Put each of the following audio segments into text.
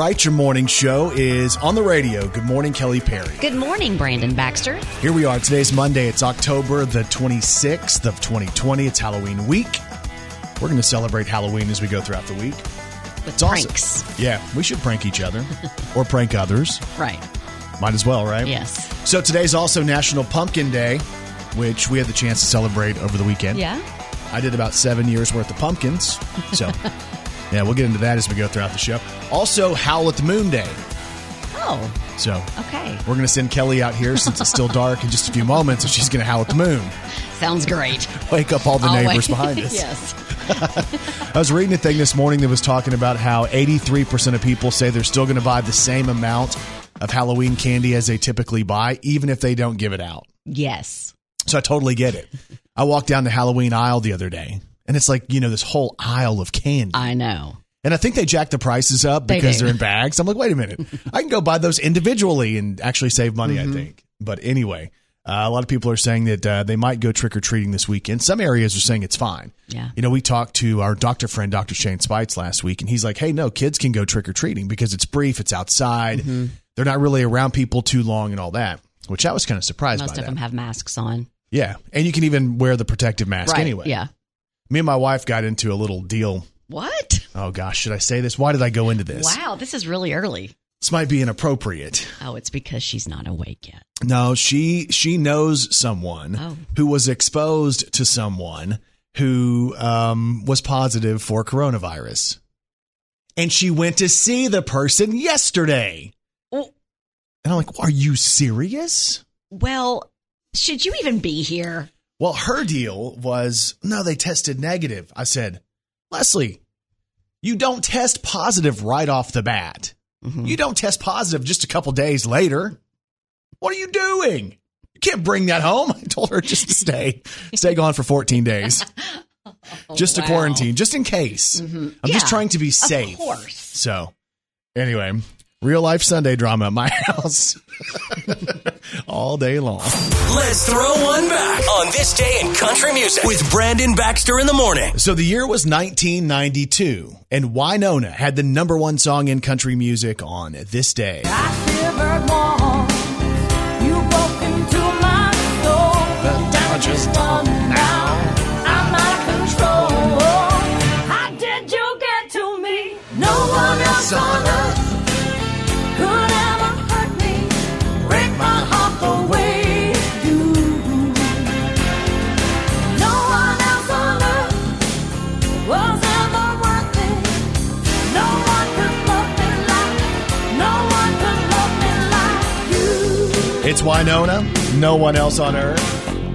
right. Your morning show is on the radio. Good morning, Kelly Perry. Good morning, Brandon Baxter. Here we are. Today's Monday. It's October the 26th of 2020. It's Halloween week. We're going to celebrate Halloween as we go throughout the week. With It's awesome. pranks. Yeah, we should prank each other or prank others. Right. Might as well, right? Yes. So today's also National Pumpkin Day, which we had the chance to celebrate over the weekend. Yeah. I did about seven years worth of pumpkins. So, yeah, we'll get into that as we go throughout the show. Also, Howl at the Moon Day. Oh, So, okay. we're going to send Kelly out here since it's still dark in just a few moments, and she's going to howl at the moon. Sounds great. Wake up all the I'll neighbors behind us. yes. I was reading a thing this morning that was talking about how 83% of people say they're still going to buy the same amount of Halloween candy as they typically buy, even if they don't give it out. Yes. So I totally get it. I walked down the Halloween aisle the other day, and it's like, you know, this whole aisle of candy. I know. And I think they jack the prices up They because do. they're in bags. I'm like, wait a minute. I can go buy those individually and actually save money, Mm-hmm. I think. But anyway, uh, a lot of people are saying that uh, they might go trick or treating this weekend. Some areas are saying it's fine. Yeah. You know, we talked to our doctor friend, Dr. Shane Spites, last week, and he's like, hey, no, kids can go trick or treating because it's brief, it's outside. Mm-hmm. They're not really around people too long and all that, which I was kind of surprised Most by of that. them have masks on. Yeah. And you can even wear the protective mask right. anyway. Yeah. Me and my wife got into a little deal. What? Oh, gosh, should I say this? Why did I go into this? Wow, this is really early. This might be inappropriate. Oh, it's because she's not awake yet. No, she she knows someone Oh. who was exposed to someone who um, was positive for coronavirus, and she went to see the person yesterday. Oh. And I'm like, "Are you serious?" Well, should you even be here? Well, her deal was no, they tested negative. I said, Leslie, you don't test positive right off the bat. Mhm. You don't test positive just a couple days later. What are you doing? You can't bring that home. I told her just to stay, stay gone for 14 days, just to wow. quarantine, just in case. I'm Yeah, just trying to be safe. course. So, anyway, real life Sunday drama at my house all day long. Let's throw one back on this day in country music with Brandon Baxter in the morning. So the year was 1992, and Wynonna had the number one song in country music on this day. I shivered once. You my soul. The damage is done now. I'm out of control. How did you get to me? No one else on earth It's Wynonna, no one else on earth.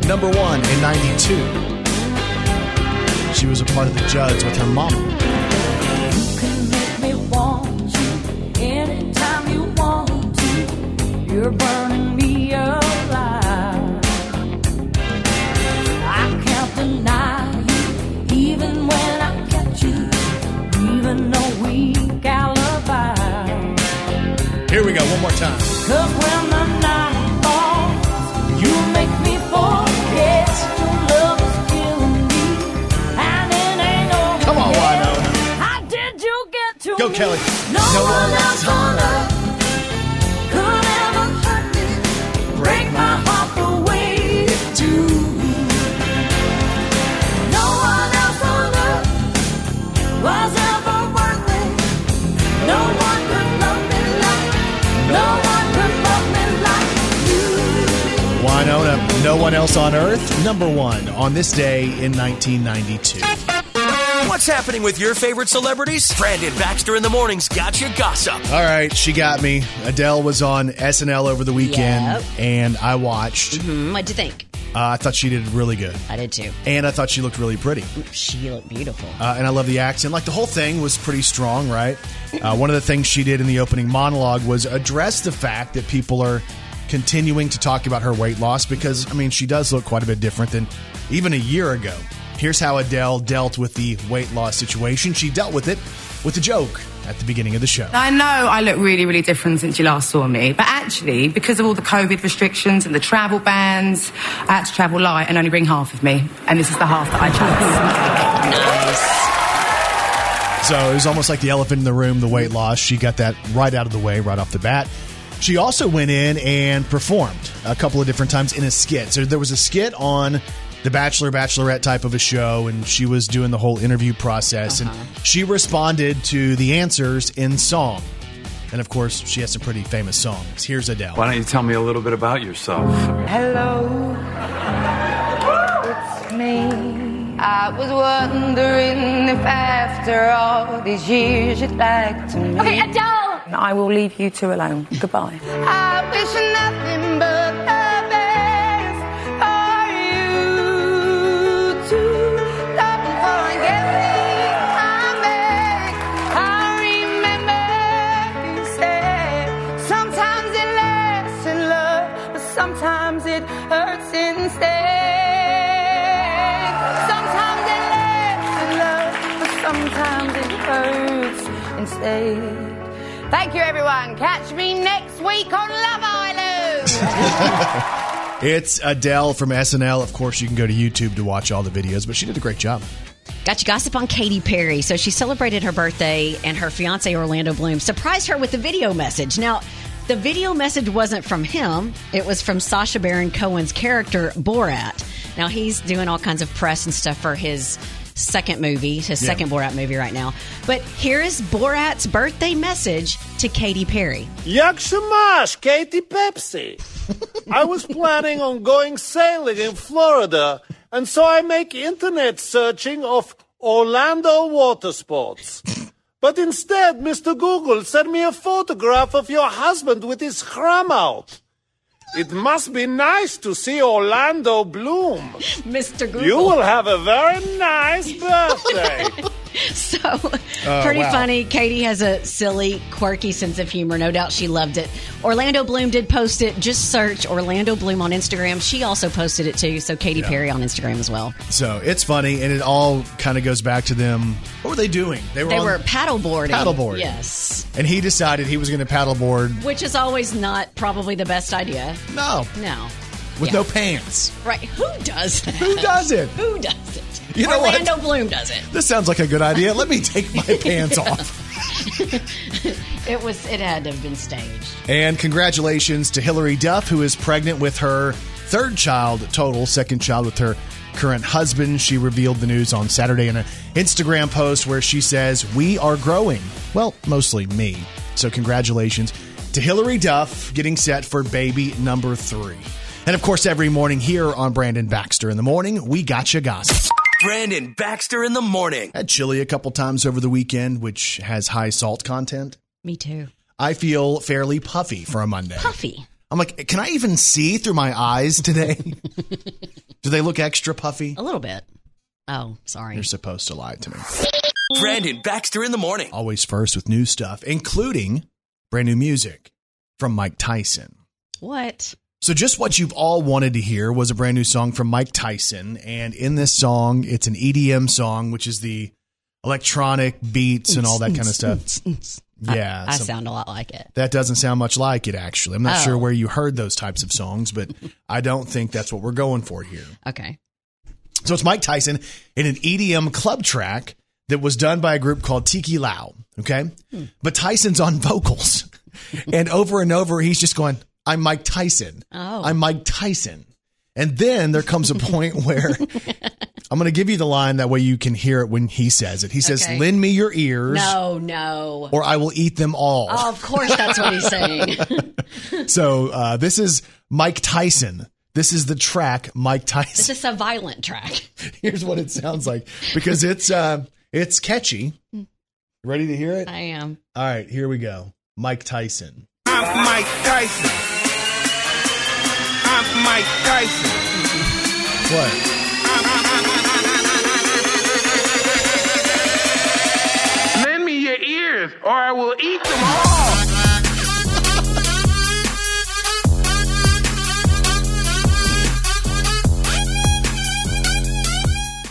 Number one in 92. She was a part of the Judds with her mom. You can make me want you anytime you want to. You're burning me alive. I can't deny you, even when I catch you, even a weak alibi. Here we go, one more time. Go. Kelly. No, one else on earth could ever hurt me, break my heart the way you do. No one else on earth was ever worth it. No one could love me like, no one could love me like you. Wynonna, no one else on earth. Number one on this day in 1992. What's happening with your favorite celebrities? Brandon Baxter in the morning's got you gossip. All right, she got me. Adele was on SNL over the weekend, Yep. and I watched. Hmm, what'd you think? Uh, I thought she did really good, I did too. and I thought she looked really pretty. She looked beautiful. Uh, and I love the accent. Like the whole thing was pretty strong, right? Uh, one of the things she did in the opening monologue was address the fact that people are continuing to talk about her weight loss because, I mean, she does look quite a bit different than even a year ago. Here's how Adele dealt with the weight loss situation. She dealt with it with a joke at the beginning of the show. I know I look really, really different since you last saw me, but actually, because of all the COVID restrictions and the travel bans, I had to travel light and only bring half of me, and this is the half that I chose. nice. So it was almost like the elephant in the room, the weight loss. She got that right out of the way, right off the bat. She also went in and performed a couple of different times in a skit. So there was a skit on the Bachelor, Bachelorette type of a show, and she was doing the whole interview process. And uh-huh. she responded to the answers in song. And of course, she has some pretty famous songs. Here's Adele. Why don't you tell me a little bit about yourself? Hello, it's me. I was wondering if after all these years you'd like to meet. Okay, Adele! I will leave you two alone. Goodbye. Hurts. Sometimes it lasts in love, but sometimes it hurts instead. Thank you, everyone. Catch me next week on Love Island. It's Adele from SNL. Of course, you can go to YouTube to watch all the videos, but she did a great job. Got you gossip on Katy Perry. So she celebrated her birthday, and her fiance Orlando Bloom surprised her with a video message. Now, the video message wasn't from him; it was from Sacha Baron Cohen's character Borat. Now he's doing all kinds of press and stuff for his second movie, his Yeah. second Borat movie right now. But here is Borat's birthday message to Katy Perry. Jak się masz, Katy Pepsi? I was planning on going sailing in Florida, and so I make internet searching of Orlando water sports. But instead, Mr. Google sent me a photograph of your husband with his crumb out. It must be nice to see Orlando bloom. Mr. Google. You will have a very nice birthday. So oh, pretty wow. funny. Katy has a silly, quirky sense of humor. No doubt she loved it. Orlando Bloom did post it. Just search Orlando Bloom on Instagram. She also posted it too. So Katy Perry on Instagram as well. So it's funny, and it all kind of goes back to them. What were they doing? They on- were paddleboarding. Paddleboarding. Yes. and he decided he was going to paddleboard. Which is always not probably the best idea. No, No. with Yeah. no pants. Right. Who does that? Who does it? Who does it? You know what? Orlando Bloom does it. This sounds like a good idea. Let me take my pants off. It was. It had to have been staged. And congratulations to Hilary Duff, who is pregnant with her third child total, second child with her current husband. She revealed the news on Saturday in an Instagram post where she says, We are growing. Well, mostly me. So, congratulations to Hilary Duff getting set for baby number three. And of course, every morning here on Brandon Baxter in the Morning, we got you gossip. Brandon Baxter in the morning. Had chili a couple times over the weekend, which has high salt content. Me too. I feel fairly puffy for a Monday. Puffy. I'm like, can I even see through my eyes today? Do they look extra puffy? A little bit. Oh, sorry. You're supposed to lie to me. Brandon Baxter in the morning. Always first with new stuff, including brand new music from Mike Tyson. What? So, just what you've all wanted to hear was a brand new song from Mike Tyson. And in this song, it's an EDM song, which is the electronic beats and all that kind of stuff. Yeah. I some- sound a lot like it. That doesn't sound much like it, actually. I'm not Oh. sure where you heard those types of songs, but I don't think that's what we're going for here. Okay. So it's Mike Tyson in an EDM club track that was done by a group called Tiki Lao. Okay. Hmm. But Tyson's on vocals. and over and over, he's just going, I'm Mike Tyson. Oh. I'm Mike Tyson. And then there comes a point where I'm going to give you the line that way you can hear it when he says it. He says, Okay. Lend me your ears No, no. or I will eat them all. Oh, of course, that's what he's saying. So uh, this is Mike Tyson. This is the track Mike Tyson. This is a violent track. Here's what it sounds like because it's uh, it's catchy. Ready to hear it? I am. All right, here we go. Mike Tyson. I'm Mike Tyson. I'm Mike Tyson. What? Lend me your ears or I will eat them all.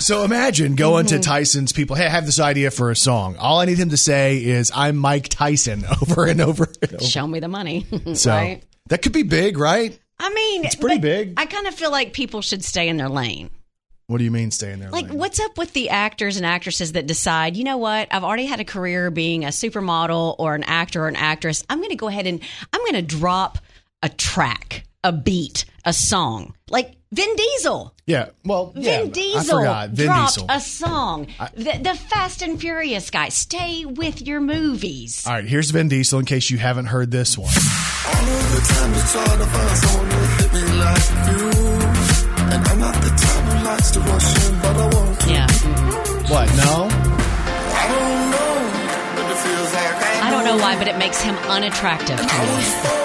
So imagine going Mm-hmm. to Tyson's people. Hey, I have this idea for a song. All I need him to say is "I'm Mike Tyson" over and over. And over. Show me the money. So right? that could be big, right? I mean, It's pretty big. I kind of feel like people should stay in their lane. What do you mean stay in their Like, lane? what's up with the actors and actresses that decide, you know what? I've already had a career being a supermodel or an actor or an actress. I'm going to go ahead and I'm going to drop a track, a beat, a song. Like Vin Diesel. Yeah. Well, yeah, Vin I Diesel. Vin dropped Diesel. a song. the, the Fast and Furious guy. Stay with your movies. All right, here's Vin Diesel in case you haven't heard this one. Yeah. What? No? I don't know why, but it makes him unattractive to me.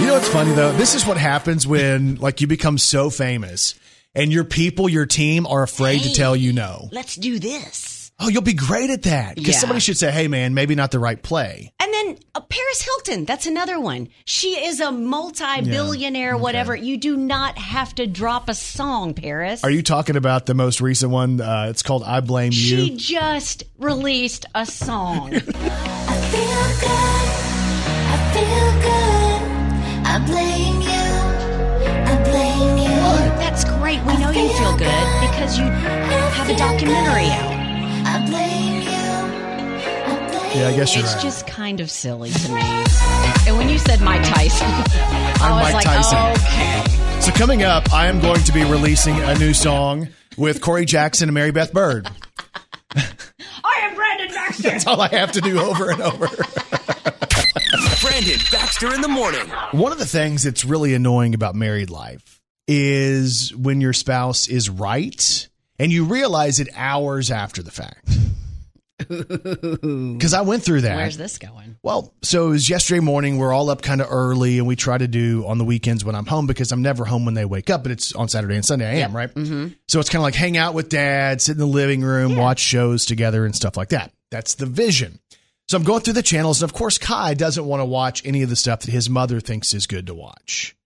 You know what's funny though? This is what happens when like you become so famous and your people, your team are afraid to tell you no. Let's do this. Oh, you'll be great at that. Because Yeah. somebody should say, hey man, maybe not the right play. And then uh, Paris Hilton, that's another one. She is a multi-billionaire, whatever. You do not have to drop a song, Paris. Are you talking about the most recent one? Uh, it's called I Blame She You. She just released a song. I feel good. I feel good. I blame you. I blame you. That's great. We know you feel good because you have a documentary out. I blame you. I blame Yeah, I guess you're It's right. just kind of silly to me. And when you said Mike Tyson, I I'm was Mike like, Tyson. okay. So coming up, I am going to be releasing a new song with Corey Jackson and Mary Beth Bird. I am Brandon Baxter. That's all I have to do over and over. Brandon Baxter in the morning. One of the things that's really annoying about married life is when your spouse is right and you realize it hours after the fact. Because I went through that. Where's this going? Well, so it was yesterday morning. We're all up kind of early, and we try to do on the weekends when I'm home because I'm never home when they wake up, but it's on Saturday and Sunday. I am, right? Mm-hmm. So it's kind of like hang out with dad, sit in the living room, watch shows together, and stuff like that. That's the vision. So I'm going through the channels, and of course, Kai doesn't want to watch any of the stuff that his mother thinks is good to watch.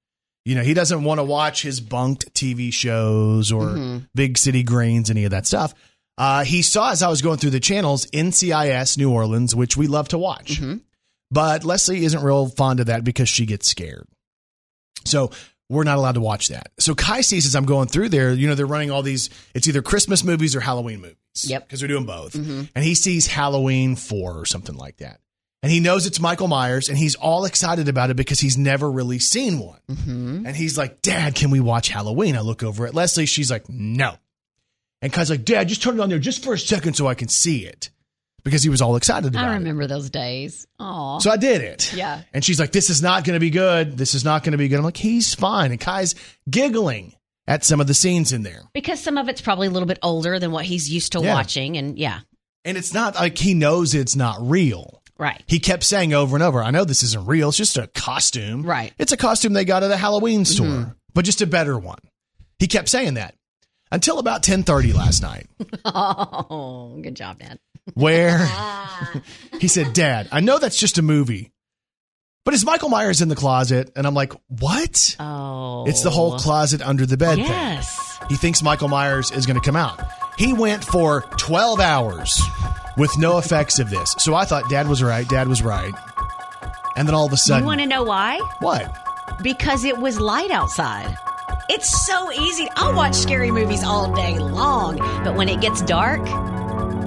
You know, he doesn't want to watch his Bunk'd TV shows or Big City Greens, any of that stuff. Uh, he saw as I was going through the channels NCIS New Orleans, which we love to watch. But Leslie isn't real fond of that because she gets scared. So we're not allowed to watch that. So Kai sees as I'm going through there, you know, they're running all these, it's either Christmas movies or Halloween movies. Yep. Because we're doing both. Mm-hmm. And he sees Halloween 4 or something like that. And he knows it's Michael Myers and he's all excited about it because he's never really seen one. Mm-hmm. And he's like, Dad, can we watch Halloween? I look over at Leslie. She's like, No. And Kai's like, Dad, just turn it on there just for a second so I can see it. Because he was all excited about I it. remember those days. Oh, So I did it. Yeah. And she's like, this is not going to be good. This is not going to be good. I'm like, he's fine. And Kai's giggling at some of the scenes in there. because some of it's probably a little bit older than what he's used to Yeah. watching, and yeah, And it's not like he knows it's not real. right. He kept saying over and over, I know this isn't real. It's just a costume. Right. It's a costume they got at a Halloween mm-hmm. store, but just a better one. He kept saying that until about 1030 last night Oh, good job, Dad. where he said, Dad, I know that's just a movie, but it's Michael Myers in the closet? And I'm like, what? Oh, It's the whole closet under the bed thing. yes. He thinks Michael Myers is going to come out. He went for 12 hours with no effects of this. So I thought dad was right. Dad was right. And then all of a sudden. You want to know why? what? Because it was light outside. It's so easy. I'll watch scary movies all day long, but when it gets dark,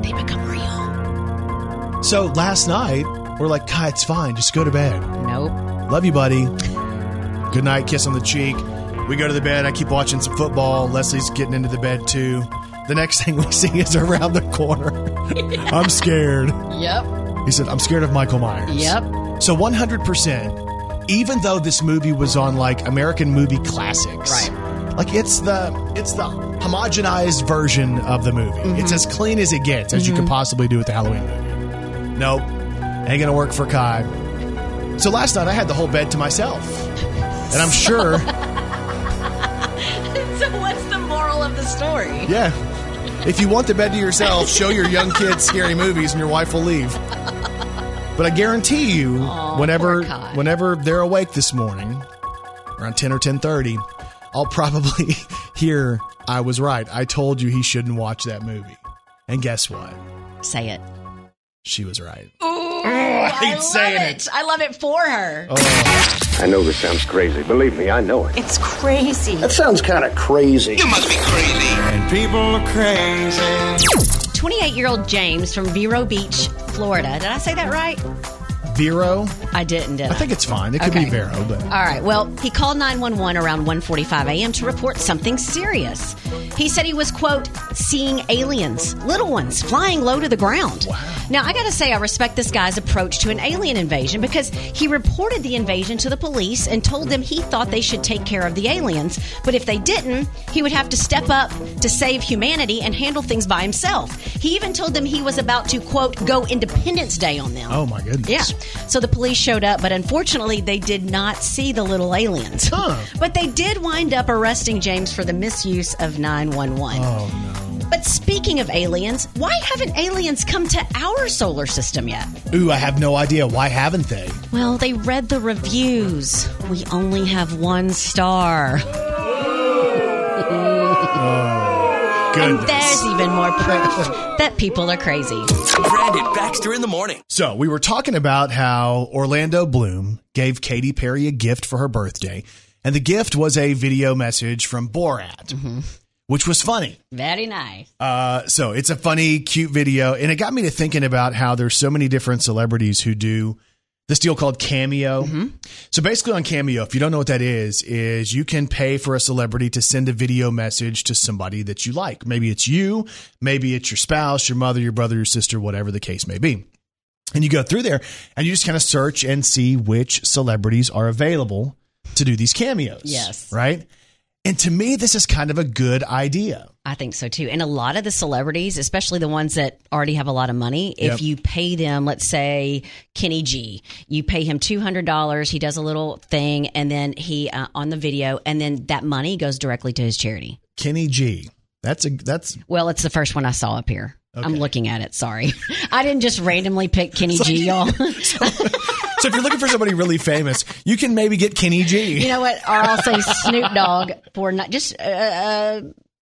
they become real. So last night, we're like, Kai, it's fine. Just go to bed. Nope. Love you, buddy. Good night. Kiss on the cheek. We go to the bed. I keep watching some football. Leslie's getting into the bed too. The next thing we see is around the corner. I'm scared. Yep. He said, I'm scared of Michael Myers. Yep. So 100%, even though this movie was on like American movie classics, Right. Like it's the it's the homogenized version of the movie. Mm-hmm. It's as clean as it gets as you could possibly do with the Halloween movie. Nope, ain't gonna work for Kai. So last night I had the whole bed to myself, and I'm sure, So what's the moral of the story? yeah. If you want the bed to yourself, show your young kids scary movies, and your wife will leave. But I guarantee you, whenever whenever they're awake this morning, around ten or ten thirty, I'll probably hear I was right. I told you he shouldn't watch that movie. And guess what? Say it. She was right. I hate love saying it. I love it for her. Oh. I know this sounds crazy. Believe me, I know it. It's crazy. That sounds kind of crazy. You must be crazy. And people are crazy. 28 year old James from Vero Beach, Florida. Did I say that right? Vero. I didn't, did I? I think it's fine. It could Okay. be Vero, but All right. Well, he called 911 around 1:45 a.m. to report something serious. He said he was quote seeing aliens, little ones flying low to the ground. Now, I got to say I respect this guy's approach to an alien invasion because he reported the invasion to the police and told them he thought they should take care of the aliens, but if they didn't, he would have to step up to save humanity and handle things by himself. He even told them he was about to quote go Independence Day on them. oh my goodness. Yeah. So the police showed up, but unfortunately, they did not see the little aliens. Huh. But they did wind up arresting James for the misuse of 911. Oh no. But speaking of aliens, why haven't aliens come to our solar system yet? Ooh, I have no idea. Why haven't they? Well, they read the reviews. We only have one star. Goodness. And there's even more proof that people are crazy. Brandon Baxter in the morning. So we were talking about how Orlando Bloom gave Katy Perry a gift for her birthday, and the gift was a video message from Borat, which was funny. Very nice. Uh, so it's a funny, cute video, and it got me to thinking about how there's so many different celebrities who do this deal called Cameo. Mm-hmm. So basically, on Cameo, if you don't know what that is, is you can pay for a celebrity to send a video message to somebody that you like. Maybe it's you, maybe it's your spouse, your mother, your brother, your sister, whatever the case may be. And you go through there and you just kind of search and see which celebrities are available to do these cameos. Yes. Right. And to me, this is kind of a good idea. I think so too. And a lot of the celebrities, especially the ones that already have a lot of money, Yep. if you pay them, let's say Kenny G, you pay him $200, he does a little thing and then he uh, on the video and then that money goes directly to his charity. Kenny G. That's a that's Well, it's the first one I saw up here. I'm looking at it. Sorry. I didn't just randomly pick Kenny G, y'all. so if you're looking for somebody really famous, you can maybe get Kenny G. you know what? Or I'll say Snoop Dogg for not just a, a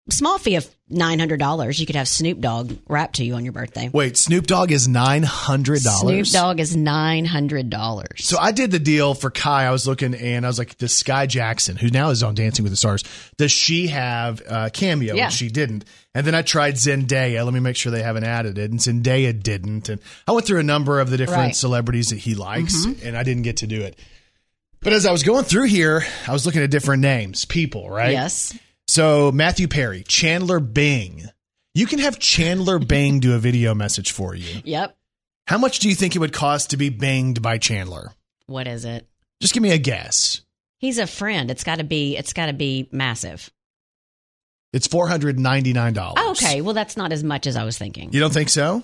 small fee of $900. You could have Snoop Dogg rap to you on your birthday. Wait, Snoop Dogg is nine hundred dollars. Snoop. Dogg is nine hundred dollars. So I did the deal for Kai. I was looking and I was like, does Skai Jackson, who now is on Dancing with the Stars, does she have uh, cameo? Yeah. And she didn't. And then I tried Zendaya. Let me make sure they haven't added it. And Zendaya didn't. And I went through a number of the different Right. celebrities that he likes, and I didn't get to do it. But as I was going through here, I was looking at different names, people, right? Yes. So Matthew Perry, Chandler Bing. You can have Chandler Bing do a video message for you. Yep. How much do you think it would cost to be banged by Chandler? What is it? Just give me a guess. He's a friend. It's got to be. It's got to be massive. It's four hundred ninety nine dollars. Oh, okay. Well, that's not as much as I was thinking. You don't think so?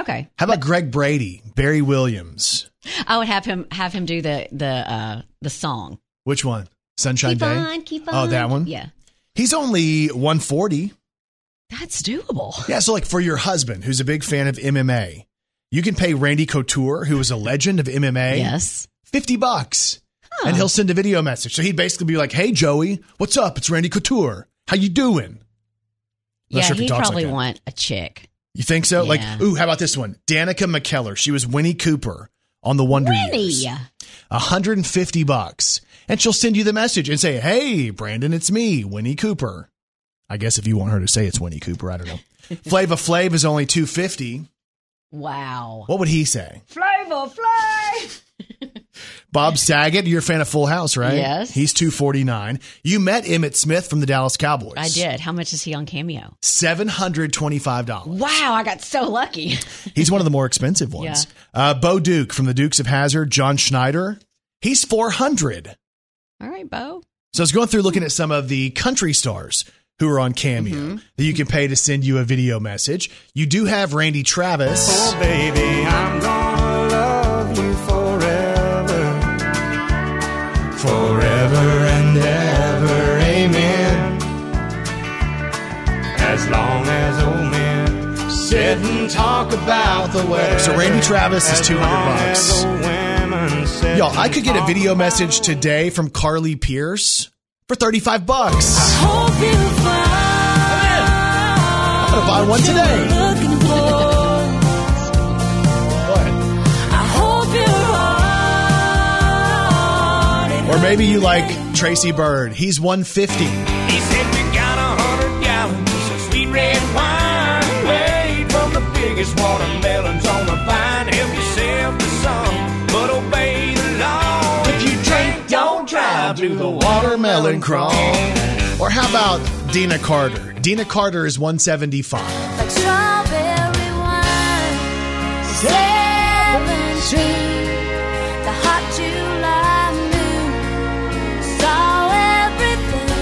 Okay. How about Greg Brady, Barry Williams? I would have him have him do the the uh the song. Which one? Sunshine keep Day. on, keep on. Oh, that one. Yeah. He's only one forty. That's doable. Yeah. So, like for your husband, who's a big fan of MMA, you can pay Randy Couture, who is a legend of MMA, Yes. fifty bucks, and he'll send a video message. So he'd basically be like, "Hey, Joey, what's up? It's Randy Couture. How you doing?" Not yeah, sure if he talks like probably want a chick. You think so? Yeah. Like, ooh, how about this one? Danica McKellar. She was Winnie Cooper on the Wonder Years. Winnie. 150 bucks. And she'll send you the message and say, Hey, Brandon, it's me, Winnie Cooper. I guess if you want her to say it's Winnie Cooper, I don't know. Flavor Flav is only 250. Wow. What would he say? Flavor Flav. Bob Saget, you're a fan of Full House, right? Yes. He's 249. You met Emmitt Smith from the Dallas Cowboys. I did. How much is he on Cameo? $725. Wow, I got so lucky. He's one of the more expensive ones. Uh, Bo Duke from the Dukes of Hazzard, John Schneider. He's 400. All right, Bo. So I was going through looking at some of the country stars who are on Cameo Mm-hmm. that you can pay to send you a video message. You do have Randy Travis. Oh, baby, I'm gonna love you forever. Forever and ever, amen. As long as old men sit and talk about the weather. So Randy Travis is 200 long as bucks said. Yo, I could get a video message today from Carly Pearce for 35 bucks. I'm going to buy one today. Or maybe you like Tracy Byrd. He's 150. He said we got a hundred gallons of sweet red wine made from the biggest watermelons on the vine. Help yourself to some. Do the Watermelon crawl. Or how about Deana Carter? Deana Carter is 175. like strawberry wine. Seventeen, the hot July moon saw everything.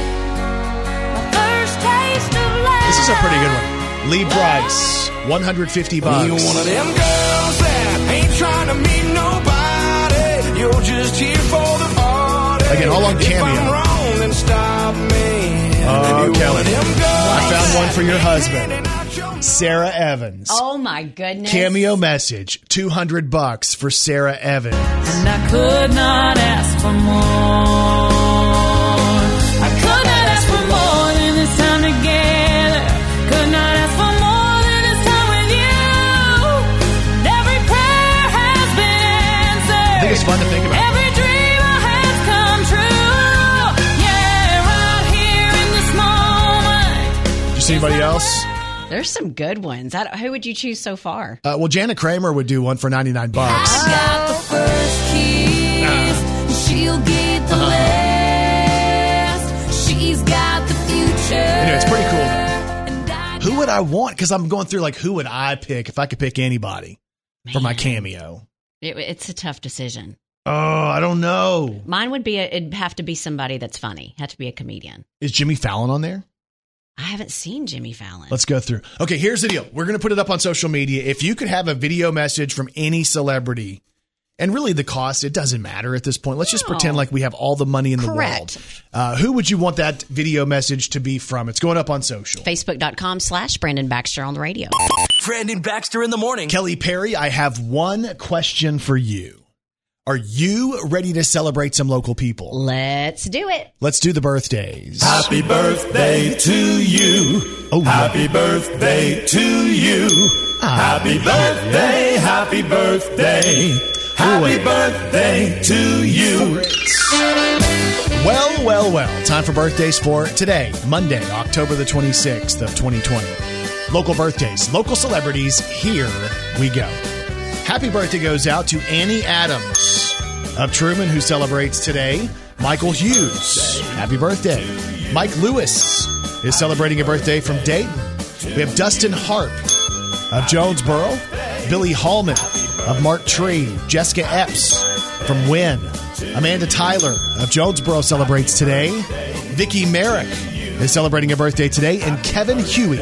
My first taste of love. This is a pretty good one. Lee Brice, 150 bucks. You one of them girls that ain't trying to meet nobody. You're just here for the party. Again, all on Cameo. I'm wrong, then stop me. Oh, You Kelly. one of them girls I found one for your husband. ain't out your Sara Evans. Oh my goodness. Cameo message, 200 bucks for Sara Evans. And I could not ask for more. Anybody else? There's some good ones. Who would you choose so far? Uh, well, Jana Kramer would do one for 99 bucks. I got the first kiss. She'll get the last. She's got the future. Anyway, it's pretty cool, though. Who would I want? Because I'm going through like, who would I pick if I could pick anybody for my cameo? It, it's a tough decision. Oh, I don't know. Mine would be a, it'd have to be somebody that's funny. Have to be a comedian. Is Jimmy Fallon on there? I haven't seen Jimmy Fallon. Let's go through. Okay, here's the deal. We're going to put it up on social media. If you could have a video message from any celebrity, and really the cost, it doesn't matter at this point. Let's just pretend like we have all the money in the world. Uh, who would you want that video message to be from? It's going up on social. Facebook.com slash Brandon Baxter on the radio. Brandon Baxter in the morning. Kelly Perry, I have one question for you. Are you ready to celebrate some local people? Let's do it. Let's do the birthdays. Happy birthday to you. Oh, Happy birthday to you. Ah, happy birthday, happy birthday. Happy Ooh. birthday to you. Well, well, well. Time for birthdays for today, Monday, October the 26th of 2020. Local birthdays, local celebrities, here we go. Happy birthday goes out to Annie Adams of Trumann, who celebrates today. Michael Hughes, happy birthday. Mike Lewis is celebrating a birthday from Dayton. We have Dustin Harp of Jonesboro, Billy Hallman of Marked Tree, Jessica Epps from Wynne, Amanda Tyler of Jonesboro celebrates today, Vicky Merrick is celebrating a birthday today, and Kevin Huey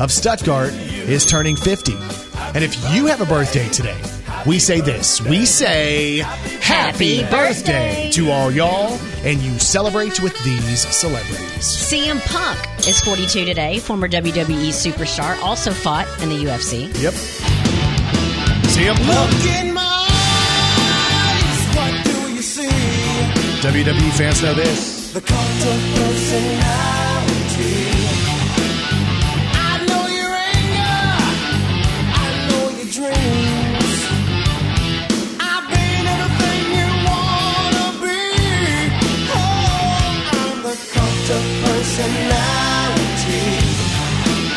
of Stuttgart is turning 50. And if you have a birthday today, we say this. We say happy birthday to all y'all, and you celebrate with these celebrities. CM Punk is 42 today, former WWE superstar, also fought in the UFC. Yep. See ya. in my eyes, what do you see? WWE fans know this.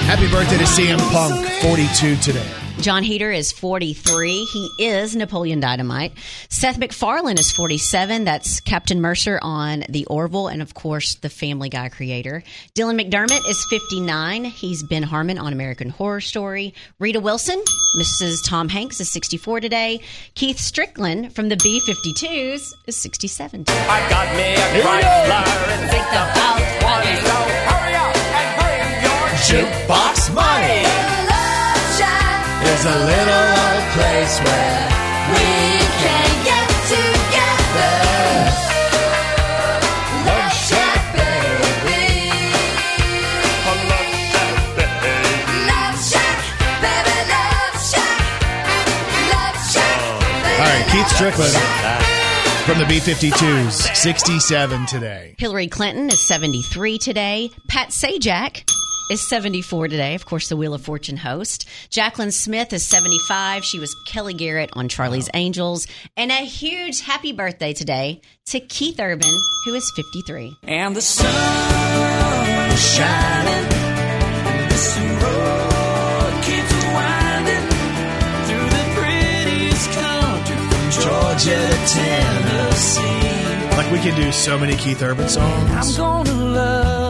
Happy birthday to CM Punk, 42 today. Jon Heder is 43. He is Napoleon Dynamite. Seth MacFarlane is 47. That's Captain Mercer on The Orville and, of course, the Family Guy creator. Dylan McDermott is 59. He's Ben Harmon on American Horror Story. Rita Wilson, Mrs. Tom Hanks, is 64 today. Keith Strickland from the B 52s is 67 today. I got me a Chrysler and think the house money. So hurry up and bring your jukebox money. There's a little old place where We can get together. Love Shack, baby. Love Shack, baby, Love Shack. baby. Love Shack, All right, Keith Strickland from the B 52s, 67 today. Hillary Clinton is 73 today. Pat Sajak is 74 today. Of course, the Wheel of Fortune host. Jaclyn Smith is 75. She was Kelly Garrett on Charlie's Angels. And a huge happy birthday today to Keith Urban, who is 53. And the sun is shining. and This road keeps winding through the prettiest country from Georgia to Tennessee. Like we could do so many Keith Urban songs. I'm gonna love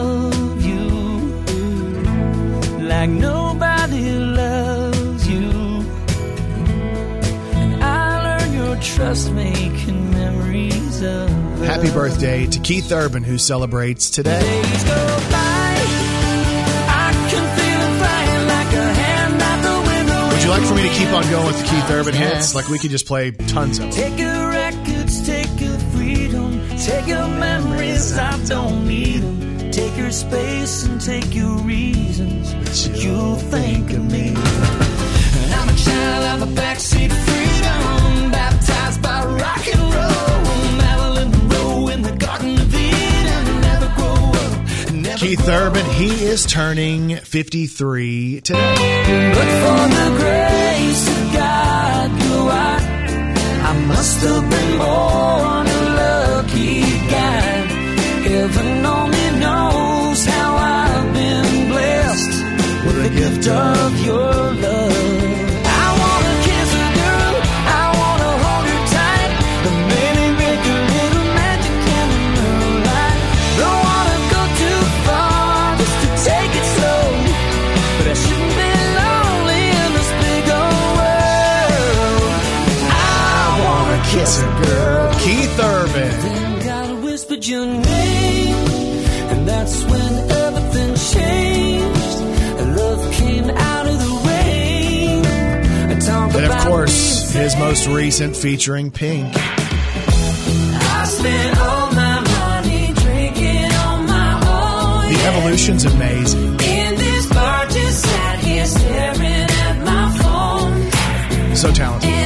like nobody loves you. And I learn your trust making memories of Happy birthday to Keith Urban, who celebrates today. days go by. I can feel it flying like a hand out the window. Would you like for me to keep on going with the Keith Urban hits? Like we could just play tons of them. Take your records, take your freedom, take your memories, I don't need them. Take your space and take your reasons, you'll think of me. And I'm a child of a backseat freedom, baptized by rock and roll. Marilyn Monroe in the Garden of Eden, never grow up. Never Keith grow Urban, he is turning 53 today. But for the grace of God, you. I must have been born a lucky guy. Heaven gift of your love. I wanna kiss a girl, I wanna hold her tight, and maybe make a little magic in her life. Don't wanna go too far just to take it slow. But I shouldn't be lonely in this big old world. I wanna kiss a girl. Keith Urban. Then God whispered your name, And of course, his most recent featuring Pink. I spent all my money drinking on my own. The evolution's amazing. In bar, just sat here staring at my phone. So talented.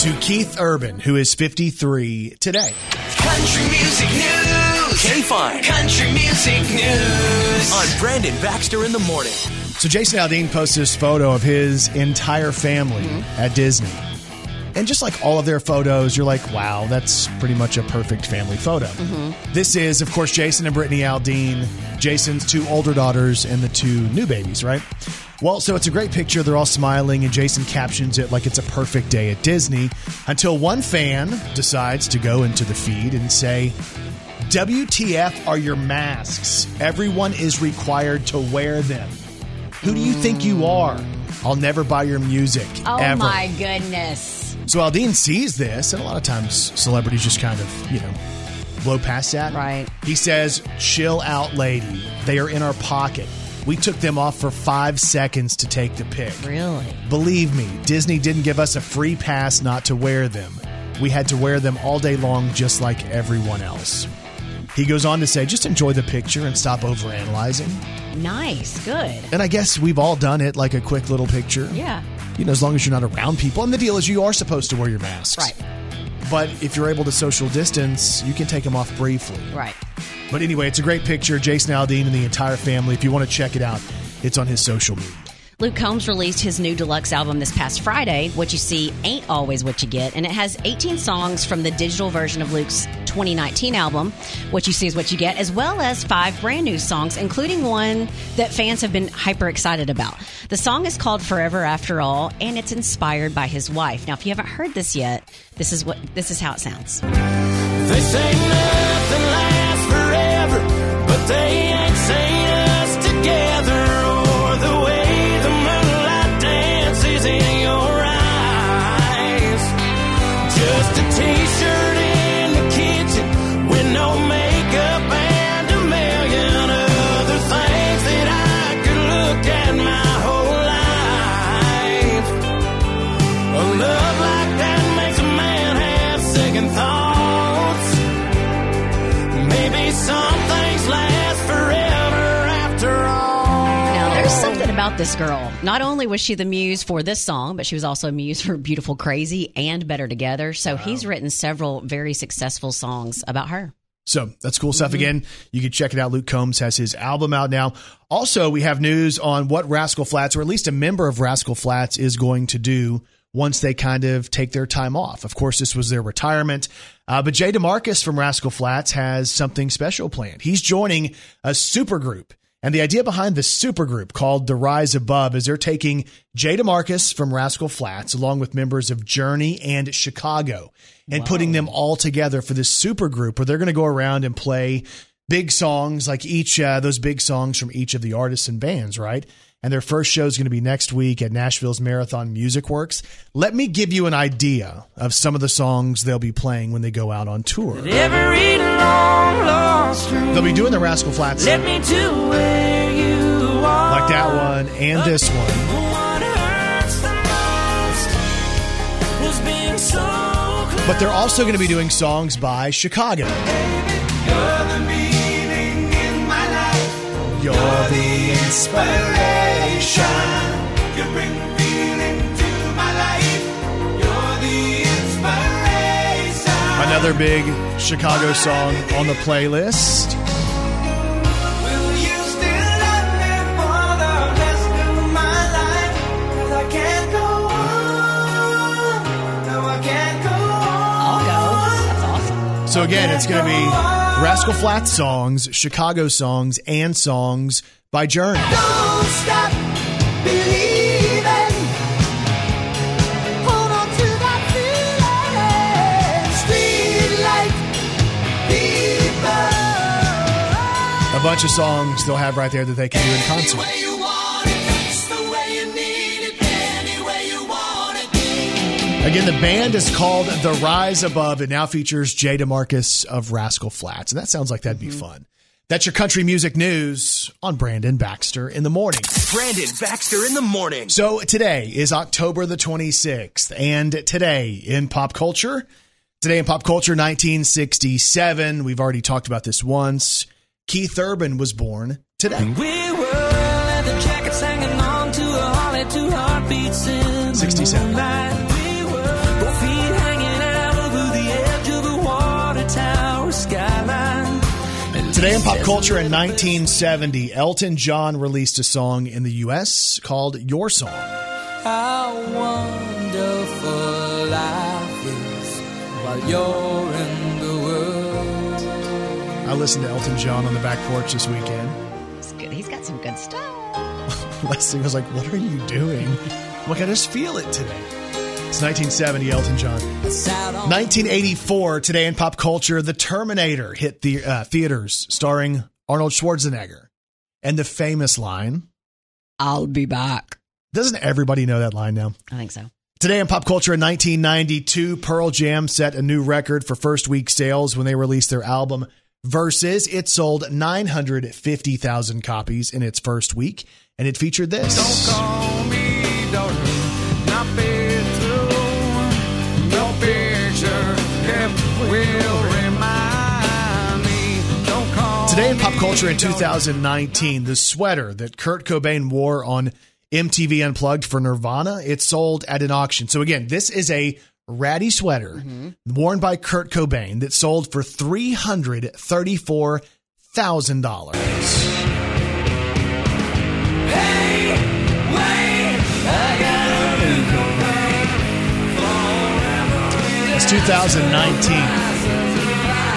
To Keith Urban, who is 53 today. Country music news. K-Fine. Country music news. On Brandon Baxter in the morning. So Jason Aldean posted this photo of his entire family mm-hmm. at Disney. And just like all of their photos, you're like, wow, that's pretty much a perfect family photo. Mm-hmm. This is, of course, Jason and Brittany Aldean, Jason's two older daughters and the two new babies, right? Well, so it's a great picture. They're all smiling, and Jason captions it like it's a perfect day at Disney until one fan decides to go into the feed and say, WTF are your masks? Everyone is required to wear them. Who do you think you hmm. are? I'll never buy your music. Oh ever. my goodness. So Aldean sees this, and a lot of times celebrities just kind of, you know, blow past that. Right. He says, chill out, lady. They are in our pocket. We took them off for five seconds to take the pic. Really? Believe me, Disney didn't give us a free pass not to wear them. We had to wear them all day long, just like everyone else. He goes on to say, just enjoy the picture and stop overanalyzing. Nice. Good. And I guess we've all done it, like a quick little picture. Yeah. You know, as long as you're not around people. And the deal is, you are supposed to wear your masks. Right. But if you're able to social distance, you can take them off briefly. Right. But anyway, it's a great picture. Jason Aldean and the entire family. If you want to check it out, it's on his social media. Luke Combs released his new deluxe album this past Friday. What you see ain't always what you get, and it has 18 songs from the digital version of Luke's 2019 album. What you see is what you get, as well as five brand new songs, including one that fans have been hyper excited about. The song is called "Forever After All," and it's inspired by his wife. Now, if you haven't heard this yet, this is what this is how it sounds. Forever, this girl. Not only was she the muse for this song, but she was also a muse for Beautiful Crazy and Better Together. So he's written several very successful songs about her. So that's cool stuff. Again, you can check it out. Luke Combs has his album out now. Also, we have news on what Rascal Flatts, or at least a member of Rascal Flatts, is going to do once they kind of take their time off. Of course, this was their retirement. Uh, but Jay DeMarcus from Rascal Flatts has something special planned. He's joining a supergroup. And the idea behind the supergroup called The Rise Above is they're taking Jay DeMarcus from Rascal Flatts along with members of Journey and Chicago and putting them all together for this supergroup where they're going to go around and play big songs like each uh, those big songs from each of the artists and bands, right? And their first show is going to be next week at Nashville's Marathon Music Works. Let me give you an idea of some of the songs they'll be playing when they go out on tour. Every long lost They'll be doing the Rascal Flatts led me to where you are. like that one and this one. What hurts the most was being so close. But they're also going to be doing songs by Chicago. You're the meaning in my life. You're the inspiration. You bring feeling to my life. You're the inspiration. Another big Chicago song on the playlist. Will you still love me for the rest of my life? 'Cause I can't go on. No, I can't go oh, on. I'll go. That's awesome. So again, it's going to be Rascal Flatts songs, Chicago songs, and songs by Journey. Don't stop believing. Hold on to that feeling. Street light, people. A bunch of songs they'll have right there that they can do in concert. Way you want it, it's the way you need it, any way you want it. Again, the band is called The Rise Above. It now features Jay DeMarcus of Rascal Flatts. And that sounds like that'd be fun. That's your country music news on Brandon Baxter in the morning. Brandon Baxter in the morning. So today is October the 26th, and today in pop culture, today in pop culture 1967, we've already talked about this once. Keith Urban was born today. We were leather jackets hanging on to a holly, two heartbeats in 67. Today in pop culture in 1970, Elton John released a song in the US called Your Song. How wonderful life is while you're in the world. I listened to Elton John on the back porch this weekend. It's good. He's got some good stuff. Leslie was like, What are you doing? I'm like, I just feel it today. It's 1970, Elton John. 1984, today in pop culture, The Terminator hit the uh, theaters, starring Arnold Schwarzenegger. And the famous line I'll be back. Doesn't everybody know that line now? I think so. Today in pop culture in 1992, Pearl Jam set a new record for first week sales when they released their album Versus. It sold 950,000 copies in its first week, and it featured this. Today in pop culture in 2019, the sweater that Kurt Cobain wore on MTV Unplugged for Nirvana, it sold at an auction. So again, this is a ratty sweater mm-hmm. worn by Kurt Cobain that sold for $334,000. Hey, wait, I gotta It's 2019.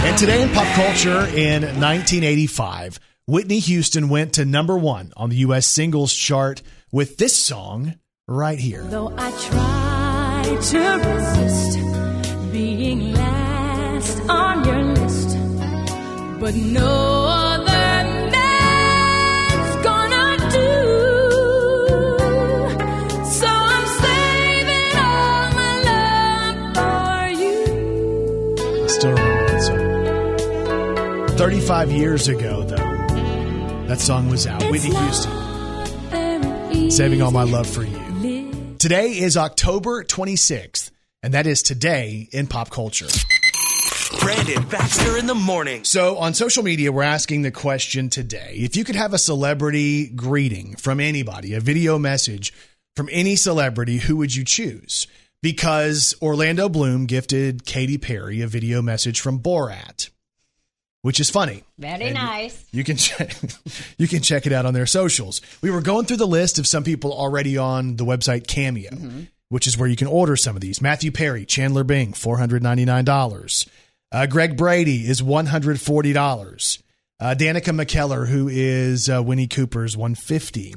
And today in pop culture in 1985, Whitney Houston went to number one on the U.S. singles chart with this song right here. Though I try to resist being last on your list, but no 35 years ago, though, that song was out. Whitney Houston, Saving All My Love for You. Today is October 26th, and that is today in pop culture. Brandon Baxter in the morning. So on social media, we're asking the question today if you could have a celebrity greeting from anybody, a video message from any celebrity, who would you choose? Because Orlando Bloom gifted Katy Perry a video message from Borat, which is funny. Very And nice. You can check, you can check it out on their socials. We were going through the list of some people already on the website Cameo, which is where you can order some of these. Matthew Perry, Chandler Bing, four hundred ninety nine dollars. Uh, Greg Brady is one hundred forty dollars. Uh, Danica McKellar, who is uh, Winnie Cooper's one fifty.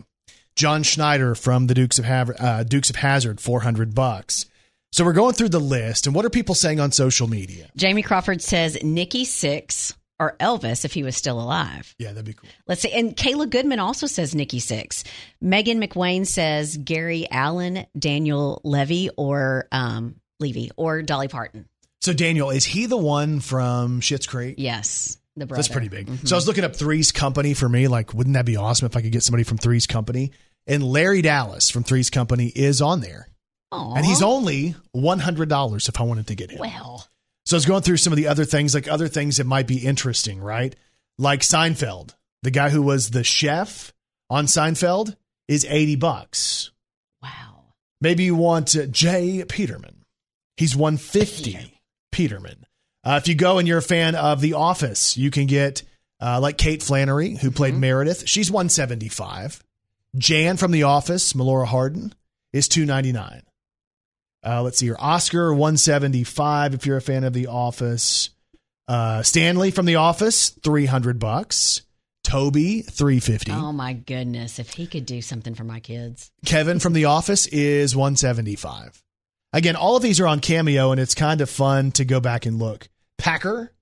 John Schneider from the Dukes of Hav- uh, Dukes of Hazzard, four hundred bucks. So we're going through the list, and what are people saying on social media? Jamie Crawford says Nikki Sixx or Elvis if he was still alive. Yeah, that'd be cool. Let's see. And Kayla Goodman also says Nikki Sixx. Megan McWayne says Gary Allan, Daniel Levy, or um, Levy, or Dolly Parton. So Daniel, is he the one from Schitt's Creek? Yes, the brother. That's pretty big. Mhm. So I was looking up Three's Company for me. Like, wouldn't that be awesome if I could get somebody from Three's Company? And Larry Dallas from Three's Company is on there. Aw. And he's only $100 if I wanted to get him. well. So I was going through some of the other things, like other things that might be interesting, right? Like Seinfeld, the guy who was the chef on Seinfeld is 80 bucks. Wow. Maybe you want uh, J. Peterman. He's 150 Peterman. Uh, if you go and you're a fan of The Office, you can get uh, like Kate Flannery, who played Meredith. She's 175. Jan from The Office, Melora Hardin, is 299. Uh, let's see here. Oscar 175 if you're a fan of The Office. Uh, Stanley from The Office 300 bucks. Toby 350. Oh my goodness! If he could do something for my kids, Kevin from The Office is 175. Again, all of these are on Cameo, and it's kind of fun to go back and look. Packer,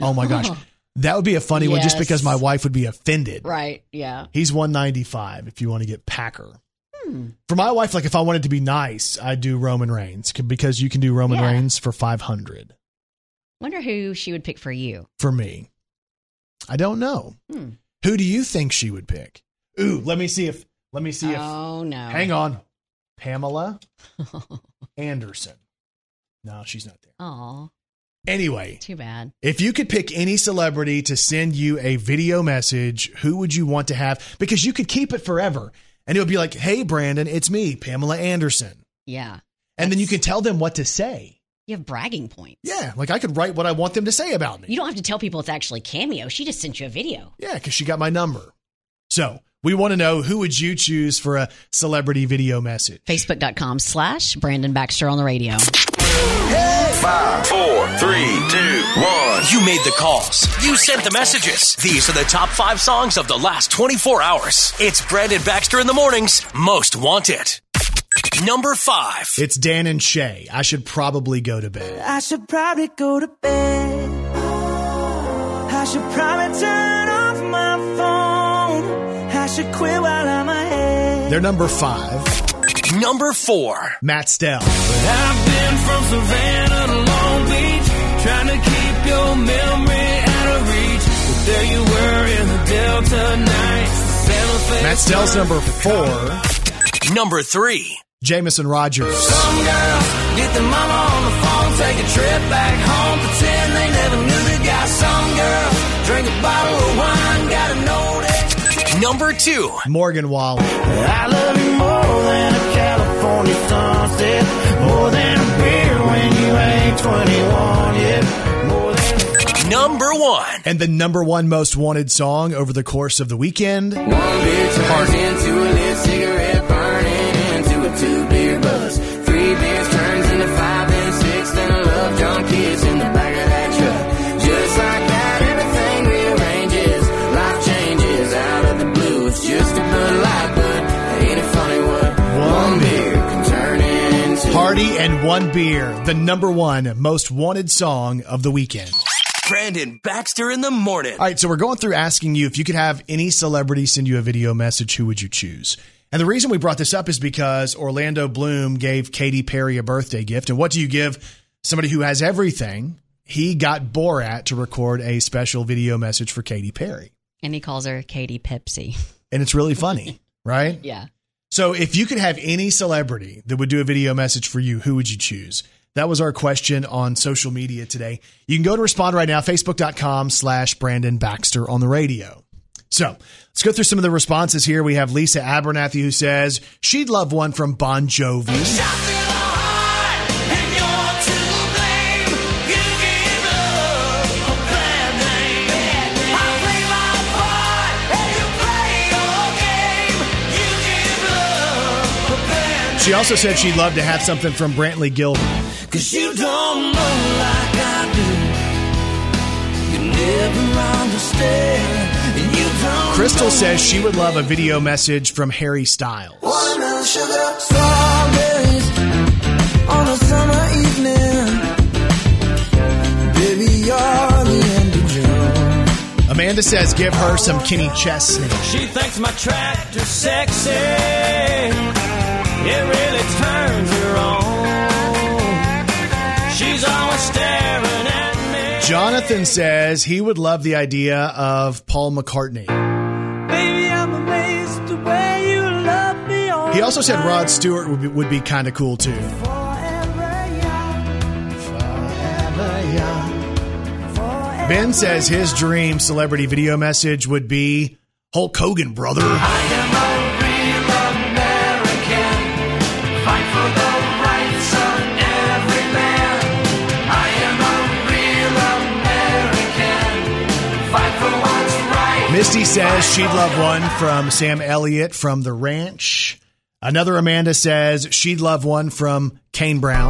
oh my gosh, that would be a funny one just because my wife would be offended. right? Yeah. He's 195 if you want to get Packer. Hmm. For my wife, like if I wanted to be nice, I'd do Roman Reigns because you can do Roman Yeah. Reigns for 500 Wonder who she would pick for you. for me. I don't know. Hmm. Who do you think she would pick? Ooh, let me see if let me see if Oh no! Hang on. Pamela Anderson. No, she's not there. Oh, Anyway, too bad. if you could pick any celebrity to send you a video message, who would you want to have? Because you could keep it forever. And it would be like, hey, Brandon, it's me, Pamela Anderson. Yeah. And then you can tell them what to say. You have bragging points. Yeah, like I could write what I want them to say about me. You don't have to tell people it's actually cameo. She just sent you a video. Yeah, because she got my number. So we want to know who would you choose for a celebrity video message? Facebook.com slash Brandon Baxter on the radio. Five, four, three, two, one. You made the calls. You sent the messages. These are the top five songs of the last 24 hours. It's Brandon Baxter in the mornings, most wanted. Number five. It's Dan and Shay. I should probably go to bed. I should probably go to bed. I should probably turn off my phone. I should quit while I'm ahead. They're number five. Number four. Matt Stell. I've been from Savannah to Long Beach, trying to keep your memory out of reach. But there you were in the Delta nights. the Matt Stell's number four. Number three. Jameson Rodgers. Some girls get the mama on the phone, take a trip back home, pretend they never knew the guy. Some girls drink a bottle of wine, gotta know that. Number two. Morgan Wallen. I love you more than a California sunset, more than a beer when you ain't 21 yet, more than Number one. And the number one most wanted song over the course of the weekend. One beer turns into a and One Beer, the number one most wanted song of the weekend. Brandon Baxter in the morning. All right, so we're going through asking you if you could have any celebrity send you a video message, who would you choose? And the reason we brought this up is because Orlando Bloom gave Katy Perry a birthday gift. And what do you give somebody who has everything? He got Borat to record a special video message for Katy Perry. And he calls her Katy Pepsi. And it's really funny, right? Yeah. So if you could have any celebrity that would do a video message for you, who would you choose? That was our question on social media today. You can go to respond right now, facebook.com slash Brandon Baxter on the radio. So let's go through some of the responses here. We have Lisa Abernathy who says she'd love one from Bon Jovi. She also said she'd love to have something from Brantley Gilbert. Cause you don't know like I do. You never understand. And you don't Crystal know says she would love a video message from Harry Styles. Watermelon sugar, strawberries on a summer evening. Baby, you're the end of June. Amanda says give her some Kenny Chesney. She thinks my tractor's sexy. It really turns her on. She's always staring at me. Jonathan says he would love the idea of Paul McCartney. Baby, I'm amazed the way you love me. all He also said. Rod Stewart would be, would be kind of cool too. Ben says his dream celebrity video message would be Hulk Hogan, brother. Misty says she'd love one from Sam Elliott from The Ranch. Another Amanda says she'd love one from Kane Brown.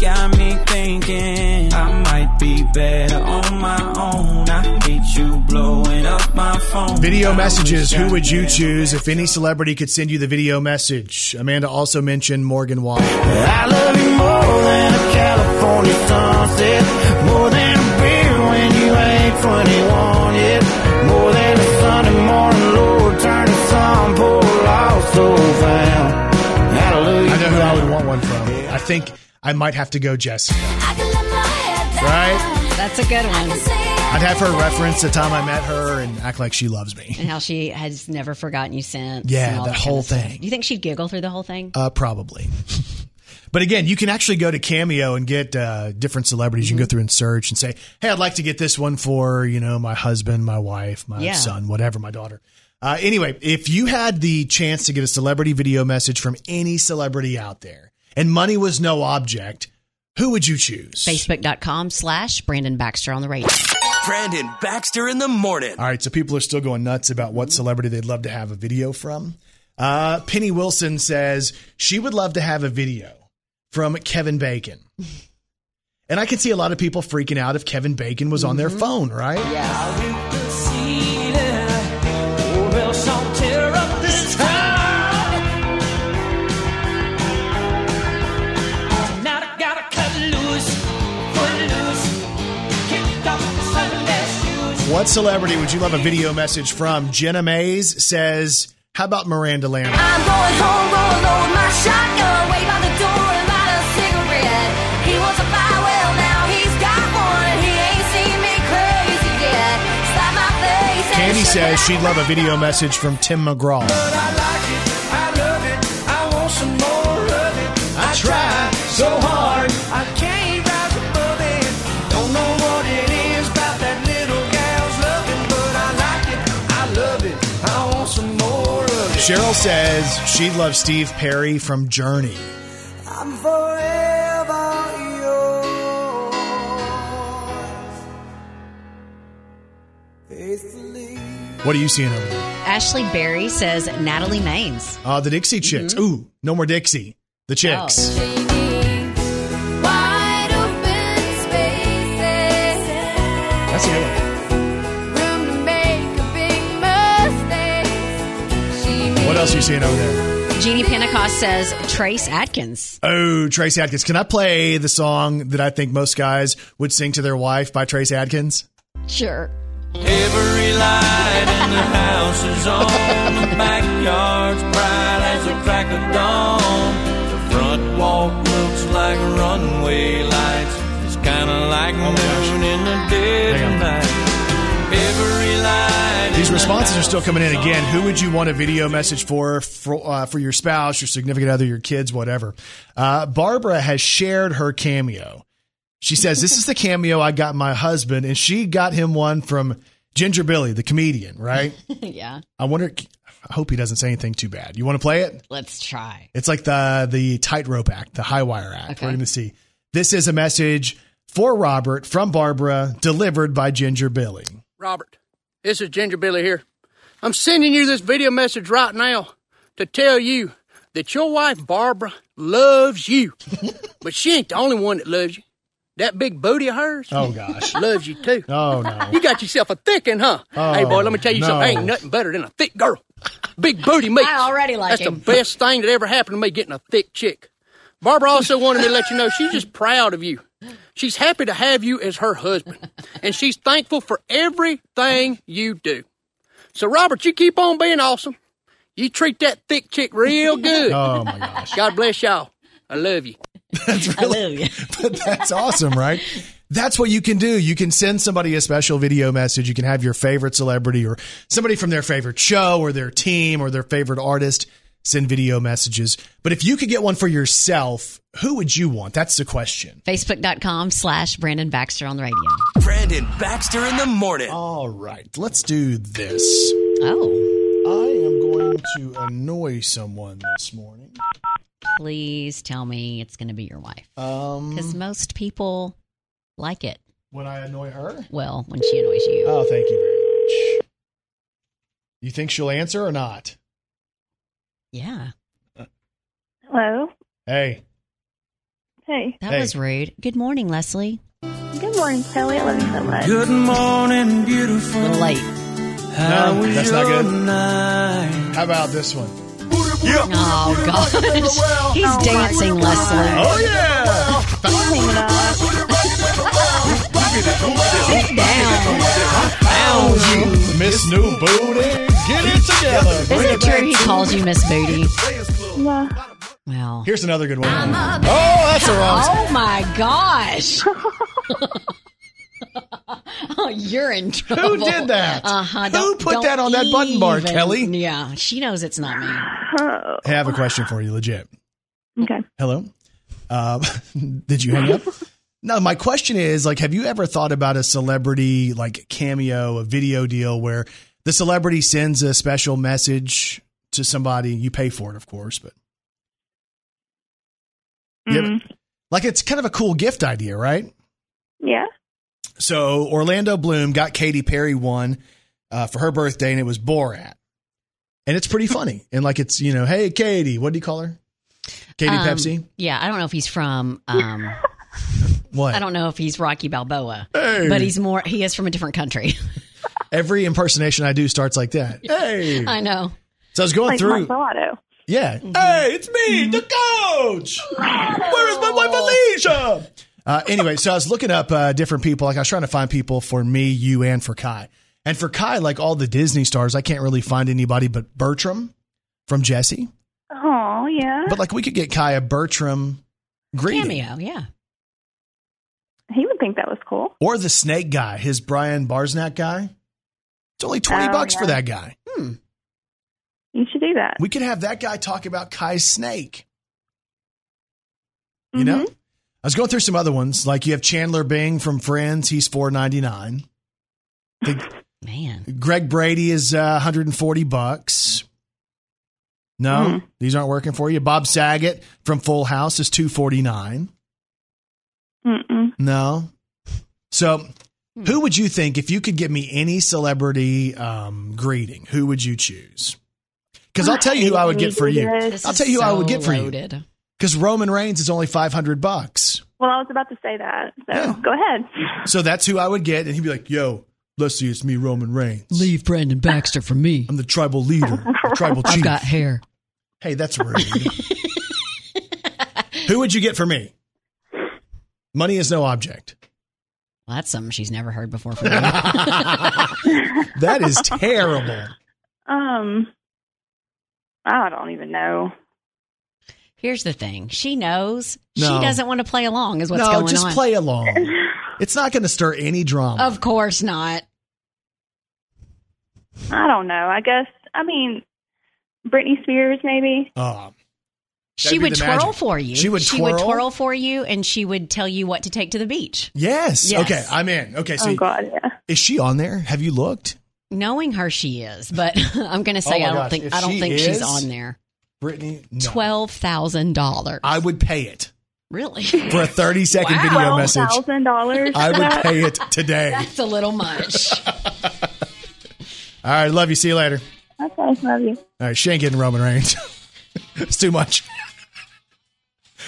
Got me thinking I might be better on my own. I hate you blowing up my phone. Video messages. Who would you choose if any celebrity could send you the video message? Amanda also mentioned Morgan Wallen. I love you more than a California sunset, more than a beer when you ain't 21 I might have to go Jesse. Right? That's a good one. I'd have her reference the time I met her and act like she loves me. And how she has never forgotten you since. Yeah, and all that kind whole of thing. Do you think she'd giggle through the whole thing? Uh, probably. but again, you can actually go to Cameo and get uh, different celebrities. You can go through and search and say, "Hey, I'd like to get this one for you know my husband, my wife, my Yeah. son, whatever, my daughter." Uh, anyway, if you had the chance to get a celebrity video message from any celebrity out there, and money was no object, who would you choose? Facebook.com slash Brandon Baxter on the radio. Brandon Baxter in the morning. All right, so people are still going nuts about what celebrity they'd love to have a video from. Uh, Penny Wilson says she would love to have a video from Kevin Bacon. And I can see a lot of people freaking out if Kevin Bacon was on their phone, right? What celebrity would you love a video message from? Jenna Mays says, How about Miranda Lambert? I'm going home, going low with my shotgun, way by the door and light a cigarette. He wants a fire, well now he's got one, and he ain't seen me crazy yet. Slap my face Candy says she'd love a video message from Tim McGraw. Cheryl says she'd love Steve Perry from Journey. I'm forever yours. What are you seeing over there? Ashley Berry says Natalie Maines. Uh, the Dixie Chicks. Mm-hmm. Ooh, no more Dixie. The Chicks. Oh. You seeing over there? Jeannie Pentecost says Trace Adkins. Oh, Trace Adkins. Can I play the song that I think most guys would sing to their wife by Trace Adkins? Sure. Every light in the house is on. The backyard's bright as a crack of dawn. The front walk looks like runway lights. It's kinda like oh noon in the dead of night. Every light These responses are still coming in again. Who would you want a video message for for, uh, for your spouse, your significant other, your kids, whatever? Uh, Barbara has shared her cameo. She says, This is the cameo I got my husband, and she got him one from Ginger Billy, the comedian, right? yeah. I wonder, I hope he doesn't say anything too bad. You want to play it? Let's try. It's like the the tightrope act, the high wire act. Okay. We're going to see. This is a message for Robert from Barbara, delivered by Ginger Billy. Robert, this is Ginger Billy here. I'm sending you this video message right now to tell you that your wife Barbara loves you. but she ain't the only one that loves you. That big booty of hers Oh gosh. loves you too. Oh no. You got yourself a thickin', huh? Oh, hey boy, let me tell you no. something. Ain't nothing better than a thick girl. Big booty meat. I already like That's him. the best thing that ever happened to me getting a thick chick. Barbara also wanted me to let you know she's just proud of you. She's happy to have you as her husband, and she's thankful for everything you do. So, Robert, you keep on being awesome. You treat that thick chick real good. Oh my gosh. God bless y'all. I love you. That's really, but that's awesome, right? That's what you can do. You can send somebody a special video message. You can have your favorite celebrity or somebody from their favorite show or their team or their favorite artist send video messages. But if you could get one for yourself, who would you want? That's the question. Facebook.com slash Brandon Baxter on the radio. Brandon Baxter in the morning. All right, let's do this. Oh, I am going to annoy someone this morning. please tell me it's going to be your wife. Um, Because most people like it. when I annoy her? Well, when she annoys you. Oh, thank you very much. You think she'll answer or not? Yeah. Hello. Hey, Hey. That Hey. was rude. Good morning, Leslie. Good morning, Kelly. I love you so much. Good morning, beautiful. A little late. How No, was that's not good. night? how about this one? Oh, gosh. He's Oh, dancing, God. Leslie. Oh yeah! Hang it up. Sit down. Miss New Booty, get it together. Is Bring it it true he calls you Miss Booty? Yeah. Well. Here's another good one. Oh, that's the wrong. Oh my gosh. oh, you're in trouble. Who did that? Uh-huh. Who put that on that button bar, even- Kelly? Yeah, she knows it's not me. Oh. Hey, I have a question for you, legit. Okay. Hello. Uh, did you hang up? No, my question is like, have you ever thought about a celebrity like cameo, a video deal where the celebrity sends a special message to somebody? You pay for it, of course, but You ever- Mm, like it's kind of a cool gift idea, right? yeah. So Orlando Bloom got Katy Perry one uh, for her birthday, and it was Borat, and it's pretty funny. And like it's you know, hey Katie, what do you call her? Katy Um, Pepsi. Yeah, I don't know if he's from. Um, What? I don't know if he's Rocky Balboa, Hey. but he's more. He is from a different country. Every impersonation I do starts like that. Hey. I know. So I was going Like through. Marcelo. Yeah. Hey, it's me, the coach. Where is my wife Alicia? Uh, anyway, so I was looking up uh, different people. Like I was trying to find people for me, you, and for Kai. And for Kai, like all the Disney stars, I can't really find anybody but Bertram from Jessie. Oh, yeah. But like we could get Kai a Bertram greeting. Cameo, yeah. He would think that was cool. Or the snake guy, his Brian Barsnack guy. It's only 20 Oh, bucks for that guy. Hmm. You should do that. We could have that guy talk about Kai's snake. You know? Mhm. I was going through some other ones. Like you have Chandler Bing from Friends, he's four ninety nine. Man. Greg Brady is uh, 140 bucks. No, Hmm. these aren't working for you. Bob Saget from Full House is 249. Mm-mm. No. So, who would you think if you could give me any celebrity um, greeting? Who would you choose? Because I'll tell you who I would get for you. This I'll tell you who I would get for you. Because Roman Reigns is only 500 bucks. Well, I was about to say that. So go ahead. So that's who I would get. And he'd be like, yo, let's see, it's me, Roman Reigns. Leave Brandon Baxter for me. I'm the tribal leader, the tribal chief. I've got hair. Hey, that's rude. who would you get for me? Money is no object. Well, that's something she's never heard before from me. That is terrible. Um, I don't even know. Here's the thing. She knows. No. She doesn't want to play along is what's no, going just on. play along. It's not going to stir any drama. Of course not. I don't know. I guess. I mean, Britney Spears, maybe. Oh, She That'd be would twirl magic. for you. She would She would twirl? twirl for you, and she would tell you what to take to the beach. yes. Yes. Okay, I'm in. Okay, so oh God, yeah. is she on there? Have you looked? Knowing her, she is, but I'm going to Oh say my I don't gosh, think if I don't she think she's on there. Britney, no. Twelve thousand dollars. I would pay it Really? for a 30 second Wow. video message. thousand dollars. I would pay it today. That's a little much. All right, love you. See you later. Okay, love you. All right, she ain't getting Roman Reigns. it's too much.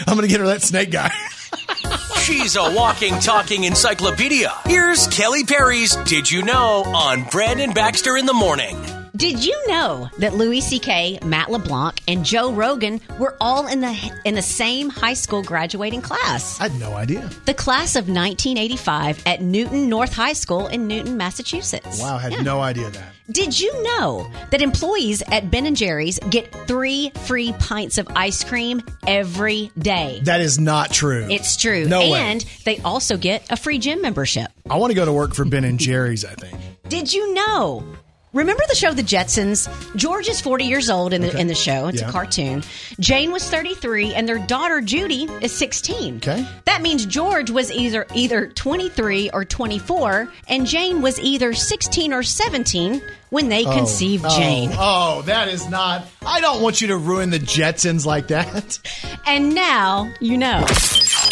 I'm gonna get her that snake guy. She's a walking, talking encyclopedia. Here's Kelly Perry's Did You Know on Brandon Baxter in the Morning. Did you know that Louis C.K., Matt LeBlanc, and Joe Rogan were all in the in the same high school graduating class? I had no idea. The class of 1985 at Newton North High School in Newton, Massachusetts. Wow, I had Yeah. no idea that. Did you know that employees at Ben and Jerry's get three free pints of ice cream every day? That is not true. It's true. No way. and they also get a free gym membership. I want to go to work for Ben and Jerry's. I think. Did you know? Remember the show The Jetsons? George is 40 years old in the in the show. It's Yeah. a cartoon. Jane was 33 and their daughter Judy is 16. Okay. That means George was either either 23 or 24 and Jane was either 16 or 17 when they oh, conceived oh, Jane. Oh, that is not. I don't want you to ruin the Jetsons like that. And now you know.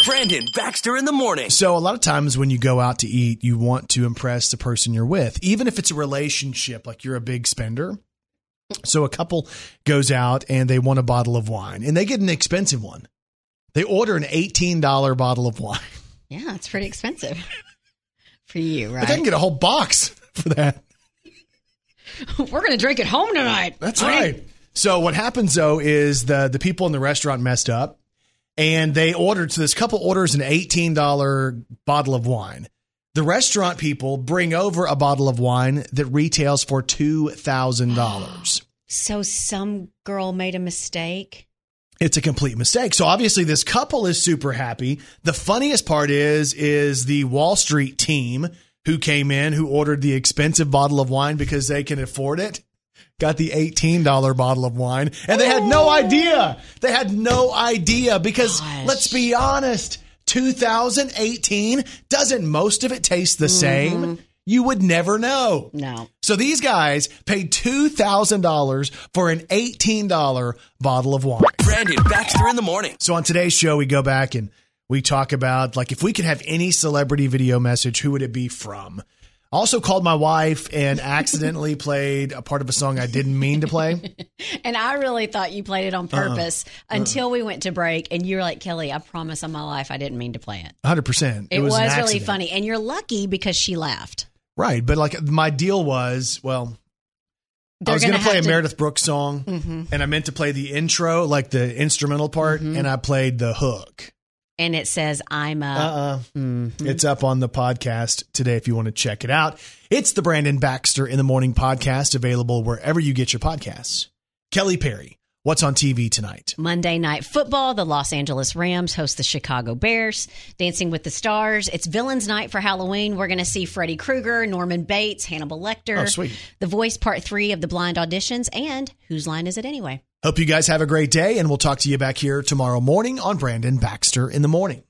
Brandon Baxter in the Morning. So, a lot of times when you go out to eat, you want to impress the person you're with, even if it's a relationship, like you're a big spender. So, a couple goes out and they want a bottle of wine, and they get an expensive one. They order an $18 bottle of wine, Yeah, it's pretty expensive for you, but they can get a whole box for that. We're going to drink at home tonight. That's right. So what happens though is the the people in the restaurant messed up, and they ordered. So this couple orders an eighteen dollar bottle of wine. The restaurant people bring over a bottle of wine that retails for two thousand dollars. So some girl made a mistake. It's a complete mistake. So obviously this couple is super happy. The funniest part is is the Wall Street team who came in who ordered the expensive bottle of wine because they can afford it. Got the $18 bottle of wine and they had no idea. They had no idea because Gosh. let's be honest, 2018 doesn't most of it taste the mm-hmm. same? You would never know. No. So these guys paid $2,000 for an $18 bottle of wine. Brandon Baxter in the Morning. So on today's show, we go back and we talk about like if we could have any celebrity video message, who would it be from? Also called my wife and accidentally played a part of a song I didn't mean to play. And I really thought you played it on Uh-uh. purpose until we went to break. And you were like, Kelly, I promise on my life I didn't mean to play it. 100%. It, was, an really funny. And you're lucky because she laughed. Right. But like my deal was, well, They're I was going to play a Meredith Brooks song Mhm. and I meant to play the intro, like the instrumental part, Mm-hmm. and I played the hook. And it says, I'm a. Uh-uh. Mhm. It's up on the podcast today if you want to check it out. It's the Brandon Baxter in the Morning podcast, available wherever you get your podcasts. Kelly Perry, what's on TV tonight? Monday Night Football, the Los Angeles Rams host the Chicago Bears. Dancing with the Stars, it's Villains Night for Halloween. We're going to see Freddy Krueger, Norman Bates, Hannibal Lecter. Oh, sweet. The Voice Part 3 of the Blind Auditions, and Whose Line Is It Anyway? Hope you guys have a great day, and we'll talk to you back here tomorrow morning on Brandon Baxter in the Morning.